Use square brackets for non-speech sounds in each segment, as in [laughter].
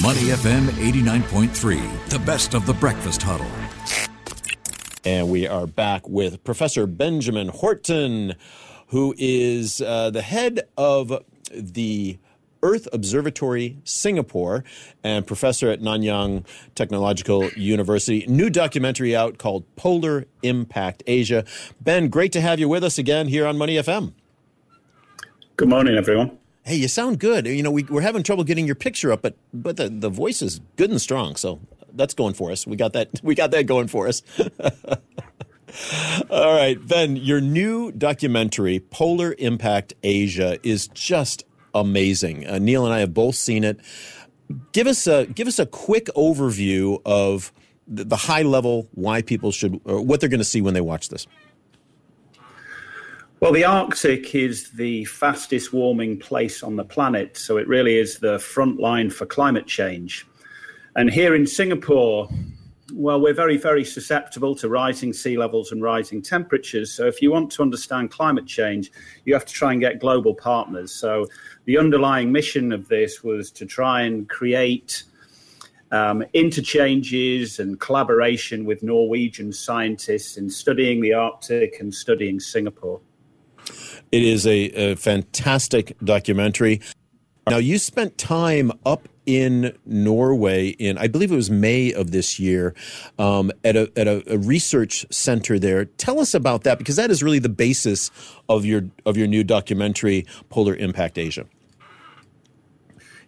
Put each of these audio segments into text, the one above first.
Money FM 89.3, the best of the breakfast huddle. And we are back with Professor Benjamin Horton, who is uh, the head of the Earth Observatory Singapore and professor at Nanyang Technological University. New documentary out called Polar Impact Asia. Ben, great to have you with us again here on Money FM. Good morning, everyone. Hey, you sound good. You know, we, we're having trouble getting your picture up, but but the, the voice is good and strong, so that's going for us. We got that [laughs] we got that going for us. [laughs] All right, Ben, your new documentary, Polar Impact Asia, is just amazing. Uh, Neil and I have both seen it. Give us a give us a quick overview of the, the high level why people should or what they're going to see when they watch this. Well, the Arctic is the fastest warming place on the planet, so it really is the front line for climate change. And here in Singapore, well, we're very, very susceptible to rising sea levels and rising temperatures. So, if you want to understand climate change, you have to try and get global partners. So, the underlying mission of this was to try and create um, interchanges and collaboration with Norwegian scientists in studying the Arctic and studying Singapore. It is a, a fantastic documentary. Now, you spent time up in Norway in, I believe it was May of this year, um, at, a, at a, a, research center there. Tell us about that because that is really the basis of your of your new documentary, Polar Impact Asia.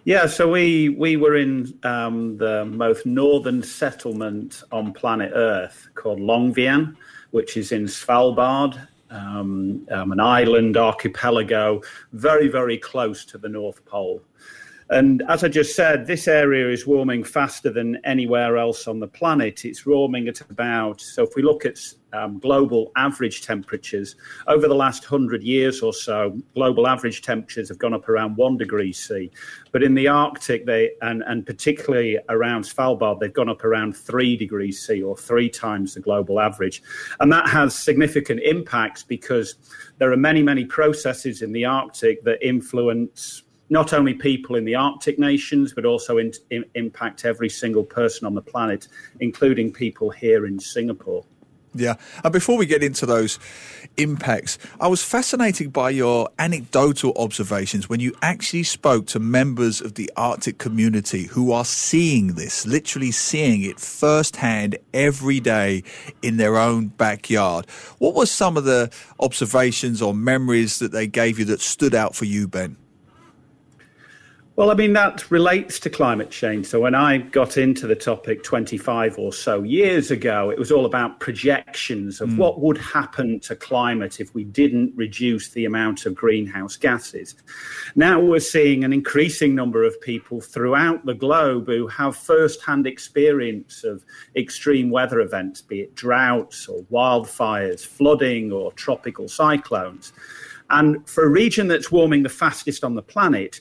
Yeah, so we we were in um, the most northern settlement on planet Earth called Longyearbyen, which is in Svalbard, um, um, an island archipelago, very very close to the North Pole. And as I just said, this area is warming faster than anywhere else on the planet. It's warming at about, so if we look at um, global average temperatures, over the last 100 years or so, global average temperatures have gone up around one degree C. But in the Arctic, they, and, and particularly around Svalbard, they've gone up around three degrees C or three times the global average. And that has significant impacts because there are many, many processes in the Arctic that influence not only people in the Arctic nations, but also in, in, impact every single person on the planet, including people here in Singapore. Yeah. And before we get into those impacts, I was fascinated by your anecdotal observations when you actually spoke to members of the Arctic community who are seeing this, literally seeing it firsthand every day in their own backyard. What were some of the observations or memories that they gave you that stood out for you, Ben? Well, I mean, that relates to climate change. So, when I got into the topic 25 or so years ago, it was all about projections of mm. what would happen to climate if we didn't reduce the amount of greenhouse gases. Now we're seeing an increasing number of people throughout the globe who have first hand experience of extreme weather events, be it droughts or wildfires, flooding or tropical cyclones. And for a region that's warming the fastest on the planet,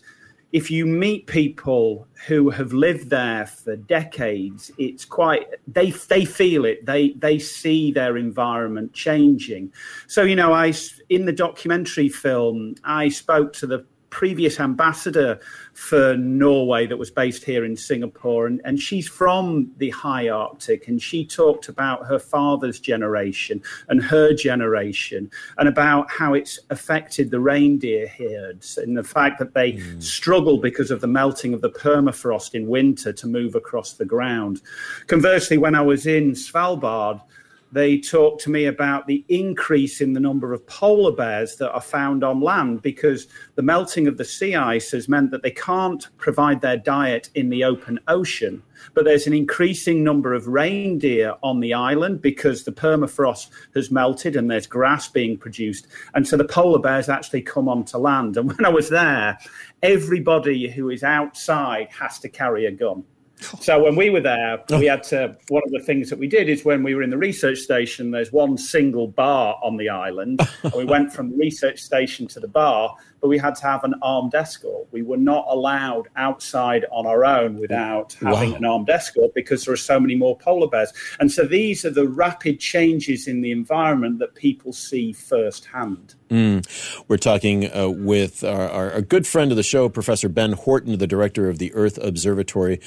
if you meet people who have lived there for decades, it's quite they they feel it. They they see their environment changing. So you know, I in the documentary film, I spoke to the previous ambassador for Norway that was based here in Singapore, and, and she's from the high Arctic, and she talked about her father's generation and her generation, and about how it's affected the reindeer herds, and the fact that they mm. struggle because of the melting of the permafrost in winter to move across the ground. Conversely, when I was in Svalbard, they talked to me about the increase in the number of polar bears that are found on land because the melting of the sea ice has meant that they can't provide their diet in the open ocean. But there's an increasing number of reindeer on the island because the permafrost has melted and there's grass being produced. And so the polar bears actually come onto land. And [laughs] when I was there, everybody who is outside has to carry a gun. So when we were there, we oh. had to. One of the things that we did is when we were in the research station, there's one single bar on the island, [laughs] and we went from the research station to the bar. but we had to have an armed escort. We were not allowed outside on our own without having wow. an armed escort because there are so many more polar bears. And so these are the rapid changes in the environment that people see firsthand. Mm. We're talking uh, with our, our, our, good friend of the show, Professor Ben Horton, the director of the Earth Observatory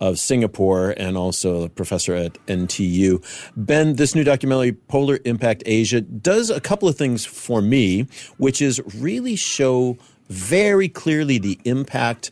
of Singapore and also a professor at NTU. Ben, this new documentary, Polar Impact Asia, does a couple of things for me, which is really show very clearly the impact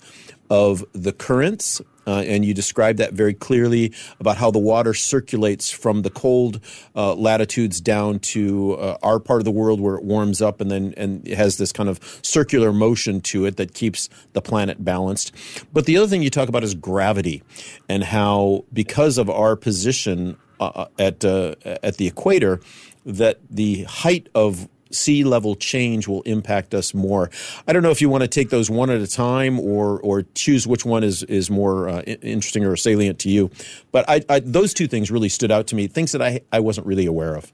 of the currents uh, and you describe that very clearly about how the water circulates from the cold uh, latitudes down to uh, our part of the world where it warms up and then and has this kind of circular motion to it that keeps the planet balanced. But the other thing you talk about is gravity and how because of our position uh, uh, at uh, at the equator that the height of sea level change will impact us more. I don't know if you want to take those one at a time or or choose which one is is more uh, interesting or salient to you. But I, I, those two things really stood out to me, things that I I wasn't really aware of.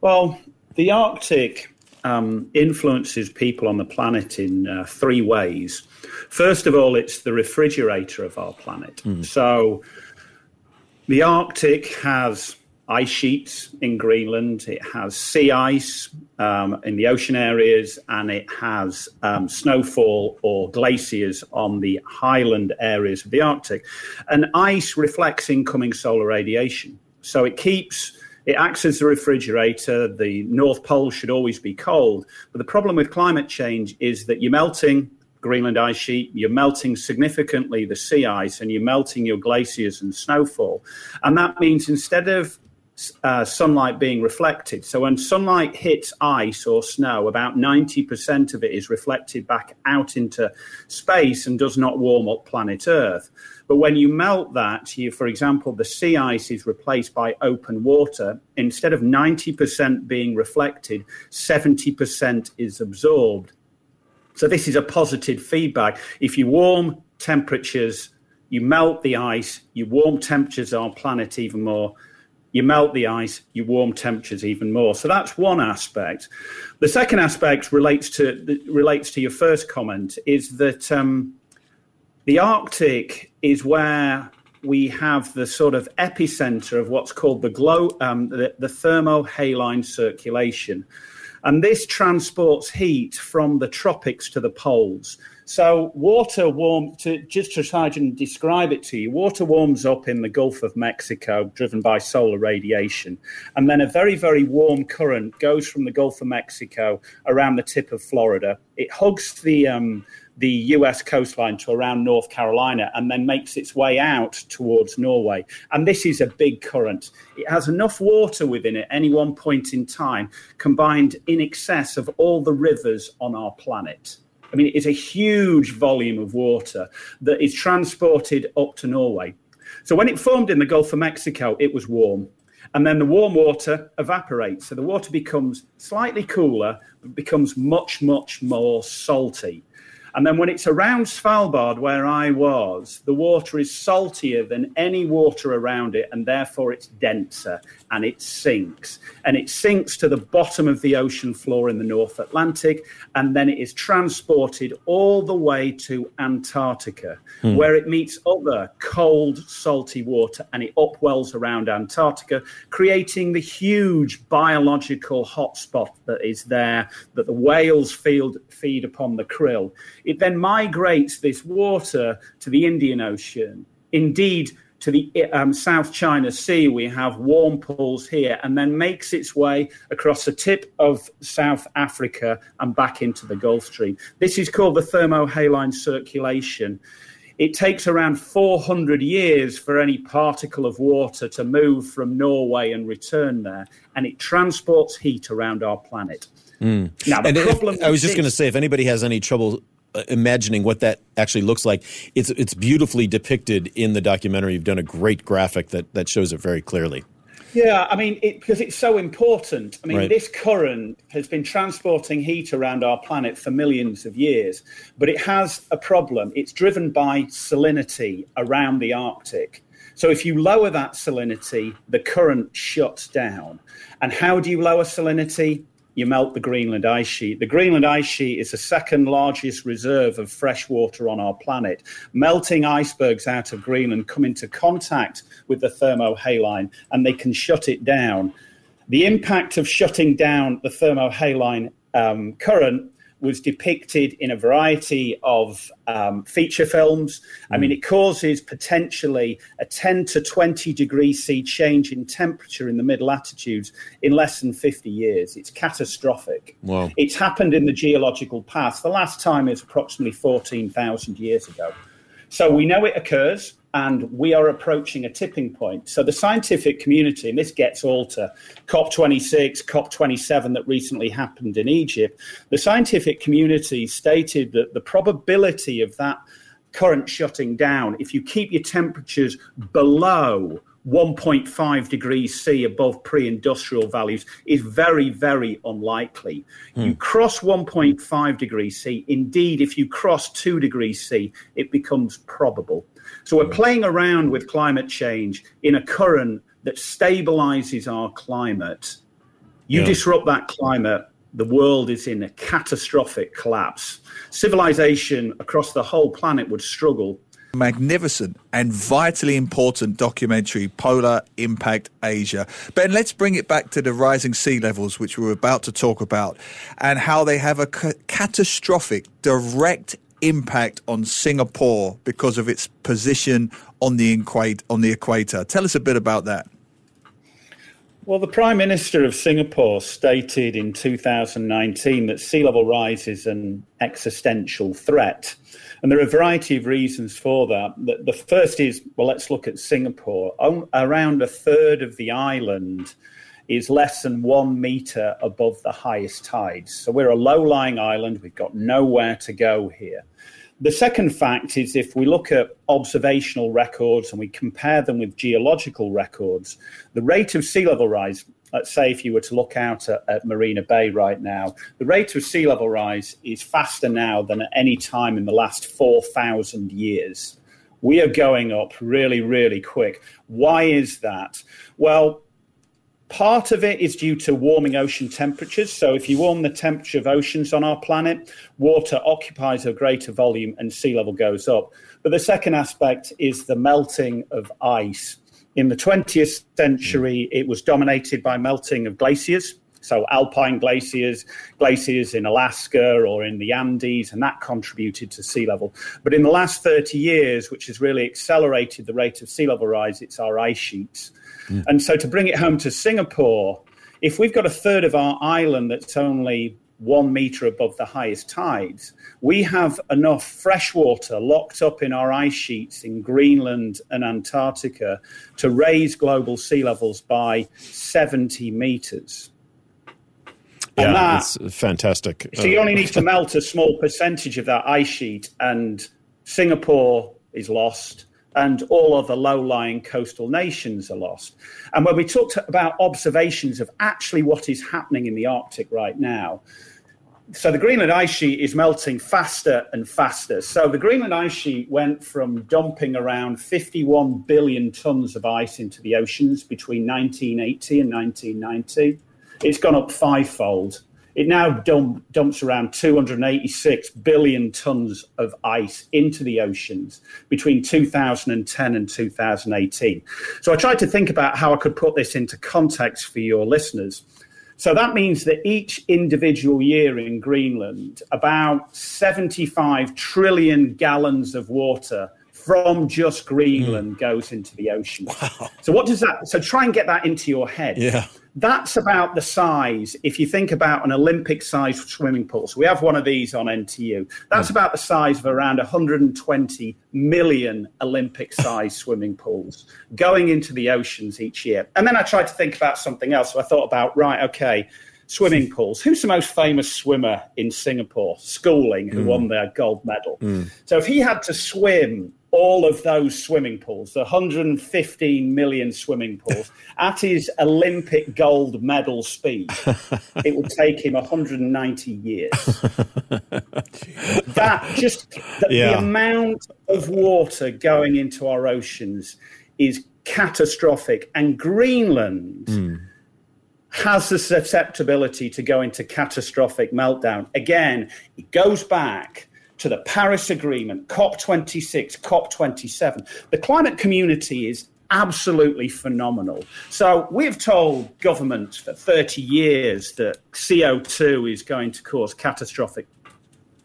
Well, the Arctic um, influences people on the planet in uh, three ways. First of all, it's the refrigerator of our planet. Mm. So the Arctic has ice sheets in Greenland, it has sea ice um, in the ocean areas, and it has um, snowfall or glaciers on the highland areas of the Arctic. And ice reflects incoming solar radiation. So it keeps. It acts as a refrigerator. The North Pole should always be cold. But the problem with climate change is that you're melting Greenland ice sheet, you're melting significantly the sea ice, and you're melting your glaciers and snowfall. And that means instead of uh, sunlight being reflected. So when sunlight hits ice or snow, about 90% of it is reflected back out into space and does not warm up planet Earth. But when you melt that, you, for example, the sea ice is replaced by open water. Instead of 90% being reflected, 70% is absorbed. So this is a positive feedback. If you warm temperatures, you melt the ice, you warm temperatures on planet even more you melt the ice, you warm temperatures even more. So that's one aspect. The second aspect relates to relates to your first comment is that um, the Arctic is where we have the sort of epicenter of what's called the glow um, the, the thermohaline circulation, and this transports heat from the tropics to the poles. So water warm to just to try and describe it to you, water warms up in the Gulf of Mexico, driven by solar radiation, and then a very very warm current goes from the Gulf of Mexico around the tip of Florida. It hugs the um, the US coastline to around North Carolina and then makes its way out towards Norway. And this is a big current. It has enough water within it any one point in time, combined in excess of all the rivers on our planet. I mean, it's a huge volume of water that is transported up to Norway. So when it formed in the Gulf of Mexico, it was warm. And then the warm water evaporates. So the water becomes slightly cooler, but becomes much, much more salty. And then when it's around Svalbard, where I was, the water is saltier than any water around it, and therefore it's denser and it sinks. And it sinks to the bottom of the ocean floor in the North Atlantic, and then it is transported all the way to Antarctica, hmm. where it meets other cold, salty water, and it upwells around Antarctica, creating the huge biological hotspot that is there that the whales feed, feed upon the krill. It then migrates this water to the Indian Ocean. Indeed, to the um, South China Sea, we have warm pools here, and then makes its way across the tip of South Africa and back into the Gulf Stream. This is called the thermohaline circulation. It takes around 400 years for any particle of water to move from Norway and return there, and it transports heat around our planet. Mm. Now, the and problem if, I was just going to say, if anybody has any trouble Uh, imagining what that actually looks like. It's it's beautifully depicted in the documentary. You've done a great graphic that that shows it very clearly. Yeah, I mean, it, because it's so important. I mean, right. this current has been transporting heat around our planet for millions of years, but it has a problem. It's driven by salinity around the Arctic. So if you lower that salinity, the current shuts down. And how do you lower salinity? You melt the Greenland ice sheet. The Greenland ice sheet is the second largest reserve of fresh water on our planet. Melting icebergs out of Greenland come into contact with the thermohaline and they can shut it down. The impact of shutting down the thermohaline um, current was depicted in a variety of um, feature films. I mean, hmm. it causes potentially a 10 to 20 degree C change in temperature in the mid latitudes in less than 50 years. It's catastrophic. Wow. It's happened in the geological past. The last time is approximately 14,000 years ago. So we know it occurs and we are approaching a tipping point. So the scientific community, and this gets all to COP26, COP27 that recently happened in Egypt, the scientific community stated that the probability of that current shutting down, if you keep your temperatures below 1.5 degrees C above pre industrial values is very, very unlikely. Hmm. You cross 1.5 degrees C, indeed, if you cross 2 degrees C, it becomes probable. So we're playing around with climate change in a current that stabilizes our climate. You yeah. disrupt that climate, the world is in a catastrophic collapse. Civilization across the whole planet would struggle. Magnificent and vitally important documentary, Polar Impact Asia. Ben, let's bring it back to the rising sea levels, which we we're about to talk about, and how they have a ca- catastrophic direct impact on Singapore because of its position on the, on the equator. Tell us a bit about that. Well, the Prime Minister of Singapore stated in 2019 that sea level rise is an existential threat. And there are a variety of reasons for that. The first is well, let's look at Singapore. around a third of the island is less than one meter above the highest tides. So we're a low lying island. We've got nowhere to go here. The second fact is if we look at observational records and we compare them with geological records, the rate of sea level rise, let's say if you were to look out at, at, Marina Bay right now, the rate of sea level rise is faster now than at any time in the last 4,000 years. We are going up really, really quick. Why is that? Well, Part of it is due to warming ocean temperatures. So, if you warm the temperature of oceans on our planet, water occupies a greater volume and sea level goes up. But the second aspect is the melting of ice. In the 20th century, it was dominated by melting of glaciers. So, alpine glaciers, glaciers in Alaska or in the Andes, and that contributed to sea level. But in the last 30 years, which has really accelerated the rate of sea level rise, it's our ice sheets. Mm. And so to bring it home to Singapore, if we've got a third of our island that's only one meter above the highest tides, we have enough fresh water locked up in our ice sheets in Greenland and Antarctica to raise global sea levels by 70 meters. Yeah, that, it's fantastic. So you only need to melt a small percentage of that ice sheet, and Singapore is lost and all of the low lying coastal nations are lost. And when we talked about observations of actually what is happening in the Arctic right now, so the Greenland ice sheet is melting faster and faster. So the Greenland ice sheet went from dumping around 51 billion tons of ice into the oceans between 1980 and 1990. It's gone up fivefold. It now dump, dumps around 286 billion tons of ice into the oceans between 2010 and 2018. So I tried to think about how I could put this into context for your listeners. So that means that each individual year in Greenland, about 75 trillion gallons of water from just Greenland mm. goes into the ocean. Wow. So what does that? So try and get that into your head. Yeah. That's about the size. If you think about an Olympic-sized swimming pool, so we have one of these on NTU. That's mm. about the size of around 120 million Olympic-sized [laughs] swimming pools going into the oceans each year. And then I tried to think about something else. So I thought about right, okay swimming pools. Who's the most famous swimmer in Singapore? Schooling, who mm. won their gold medal. Mm. So if he had to swim all of those swimming pools, the 115 million swimming pools, [laughs] at his Olympic gold medal speed, [laughs] it would take him 190 years. [laughs] that just the, yeah. the, amount of water going into our oceans is catastrophic. And Greenland. Mm has the susceptibility to go into catastrophic meltdown. Again, it goes back to the Paris Agreement, COP26, COP27. The climate community is absolutely phenomenal. So we've told governments for 30 years that CO2 is going to cause catastrophic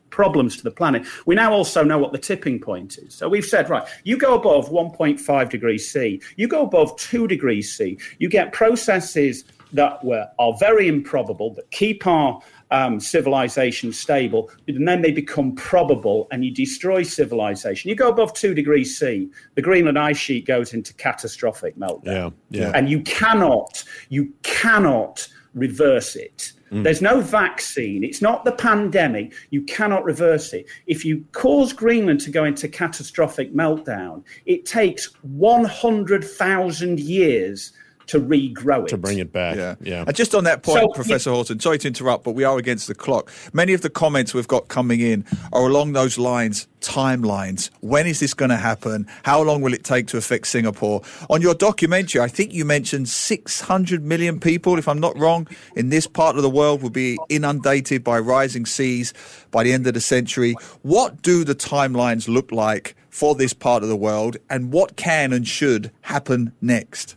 problems to the planet. We now also know what the tipping point is. So we've said, right, you go above 1.5 degrees C, you go above 2 degrees C, you get processes that were, are very improbable, that keep our um, civilization stable, and then they become probable and you destroy civilization. You go above two degrees C, the Greenland ice sheet goes into catastrophic meltdown. Yeah, yeah. And you cannot, you cannot reverse it. Mm. There's no vaccine. It's not the pandemic. You cannot reverse it. If you cause Greenland to go into catastrophic meltdown, it takes 100,000 years to regrow it. To bring it back. Yeah. yeah. And just on that point, so, Professor yeah. Horton, sorry to interrupt, but we are against the clock. Many of the comments we've got coming in are along those lines, timelines. When is this going to happen? How long will it take to affect Singapore? On your documentary, I think you mentioned 600 million people, if I'm not wrong, in this part of the world will be inundated by rising seas by the end of the century. What do the timelines look like for this part of the world, and what can and should happen next?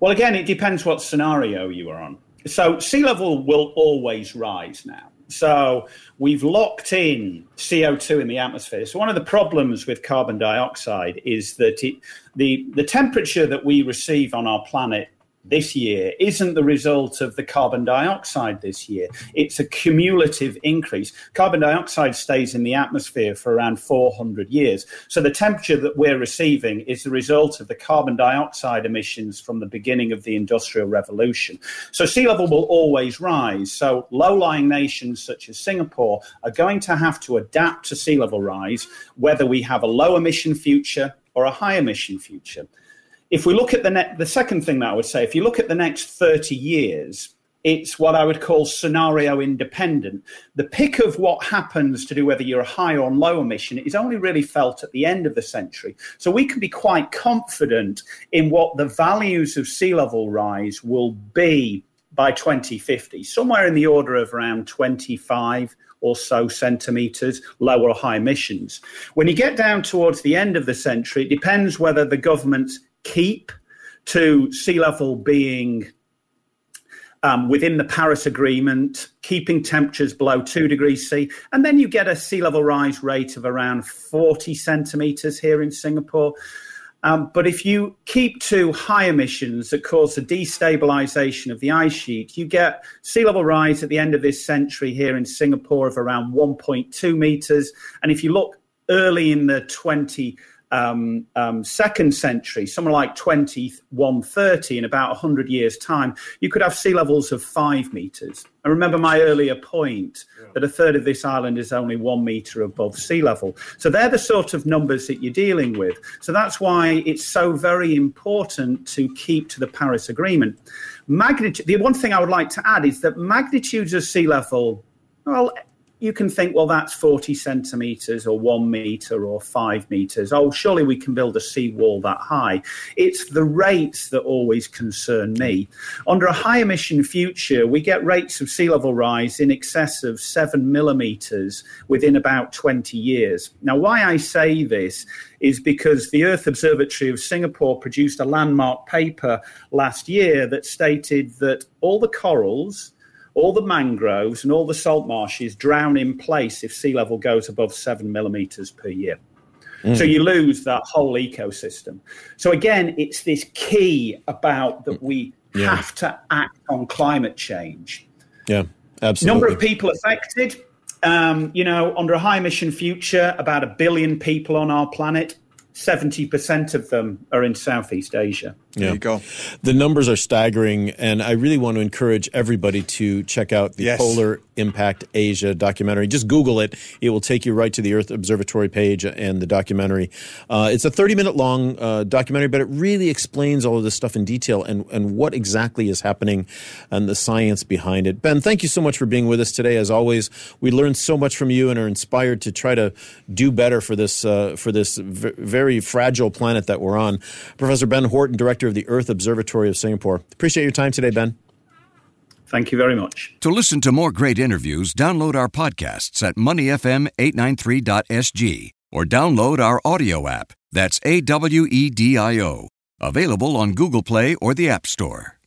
Well, again, it depends what scenario you are on. So sea level will always rise now. So we've locked in CO2 in the atmosphere. So one of the problems with carbon dioxide is that it, the, the temperature that we receive on our planet this year isn't the result of the carbon dioxide this year. It's a cumulative increase. Carbon dioxide stays in the atmosphere for around 400 years. So the temperature that we're receiving is the result of the carbon dioxide emissions from the beginning of the Industrial Revolution. So sea level will always rise. So low lying nations such as Singapore are going to have to adapt to sea level rise, whether we have a low emission future or a high emission future if we look at the ne- the second thing that I would say, if you look at the next 30 years, it's what I would call scenario independent. The pick of what happens to do whether you're a high or low emission is only really felt at the end of the century. So we can be quite confident in what the values of sea level rise will be by 2050, somewhere in the order of around 25 or so centimetres, low or high emissions. When you get down towards the end of the century, it depends whether the government's keep to sea level being um, within the Paris Agreement, keeping temperatures below two degrees C. And then you get a sea level rise rate of around 40 centimetres here in Singapore. Um, but if you keep to high emissions that cause the destabilization of the ice sheet, you get sea level rise at the end of this century here in Singapore of around 1.2 meters. And if you look early in the 20 um, um, second century, somewhere like 2130, in about 100 years' time, you could have sea levels of five meters. And remember my earlier point yeah. that a third of this island is only one meter above sea level. So they're the sort of numbers that you're dealing with. So that's why it's so very important to keep to the Paris Agreement. Magnitude, the one thing I would like to add is that magnitudes of sea level, well, you can think, well, that's 40 centimeters or one meter or five meters. Oh, surely we can build a seawall that high. It's the rates that always concern me. Under a high emission future, we get rates of sea level rise in excess of seven millimeters within about 20 years. Now, why I say this is because the Earth Observatory of Singapore produced a landmark paper last year that stated that all the corals, all the mangroves and all the salt marshes drown in place if sea level goes above seven millimeters per year. Mm. So you lose that whole ecosystem. So again, it's this key about that we yeah. have to act on climate change. Yeah, absolutely. Number of people affected. Um, you know, under a high emission future, about a billion people on our planet. 70% of them are in Southeast Asia. There yeah. you go. The numbers are staggering, and I really want to encourage everybody to check out the yes. Polar Impact Asia documentary. Just Google it; it will take you right to the Earth Observatory page and the documentary. Uh, it's a thirty-minute long uh, documentary, but it really explains all of this stuff in detail and and what exactly is happening and the science behind it. Ben, thank you so much for being with us today. As always, we learned so much from you and are inspired to try to do better for this uh, for this v- very fragile planet that we're on. Professor Ben Horton, director director of the Earth Observatory of Singapore. Appreciate your time today, Ben. Thank you very much. To listen to more great interviews, download our podcasts at moneyfm893.sg or download our audio app. That's A W E D I O. Available on Google Play or the App Store.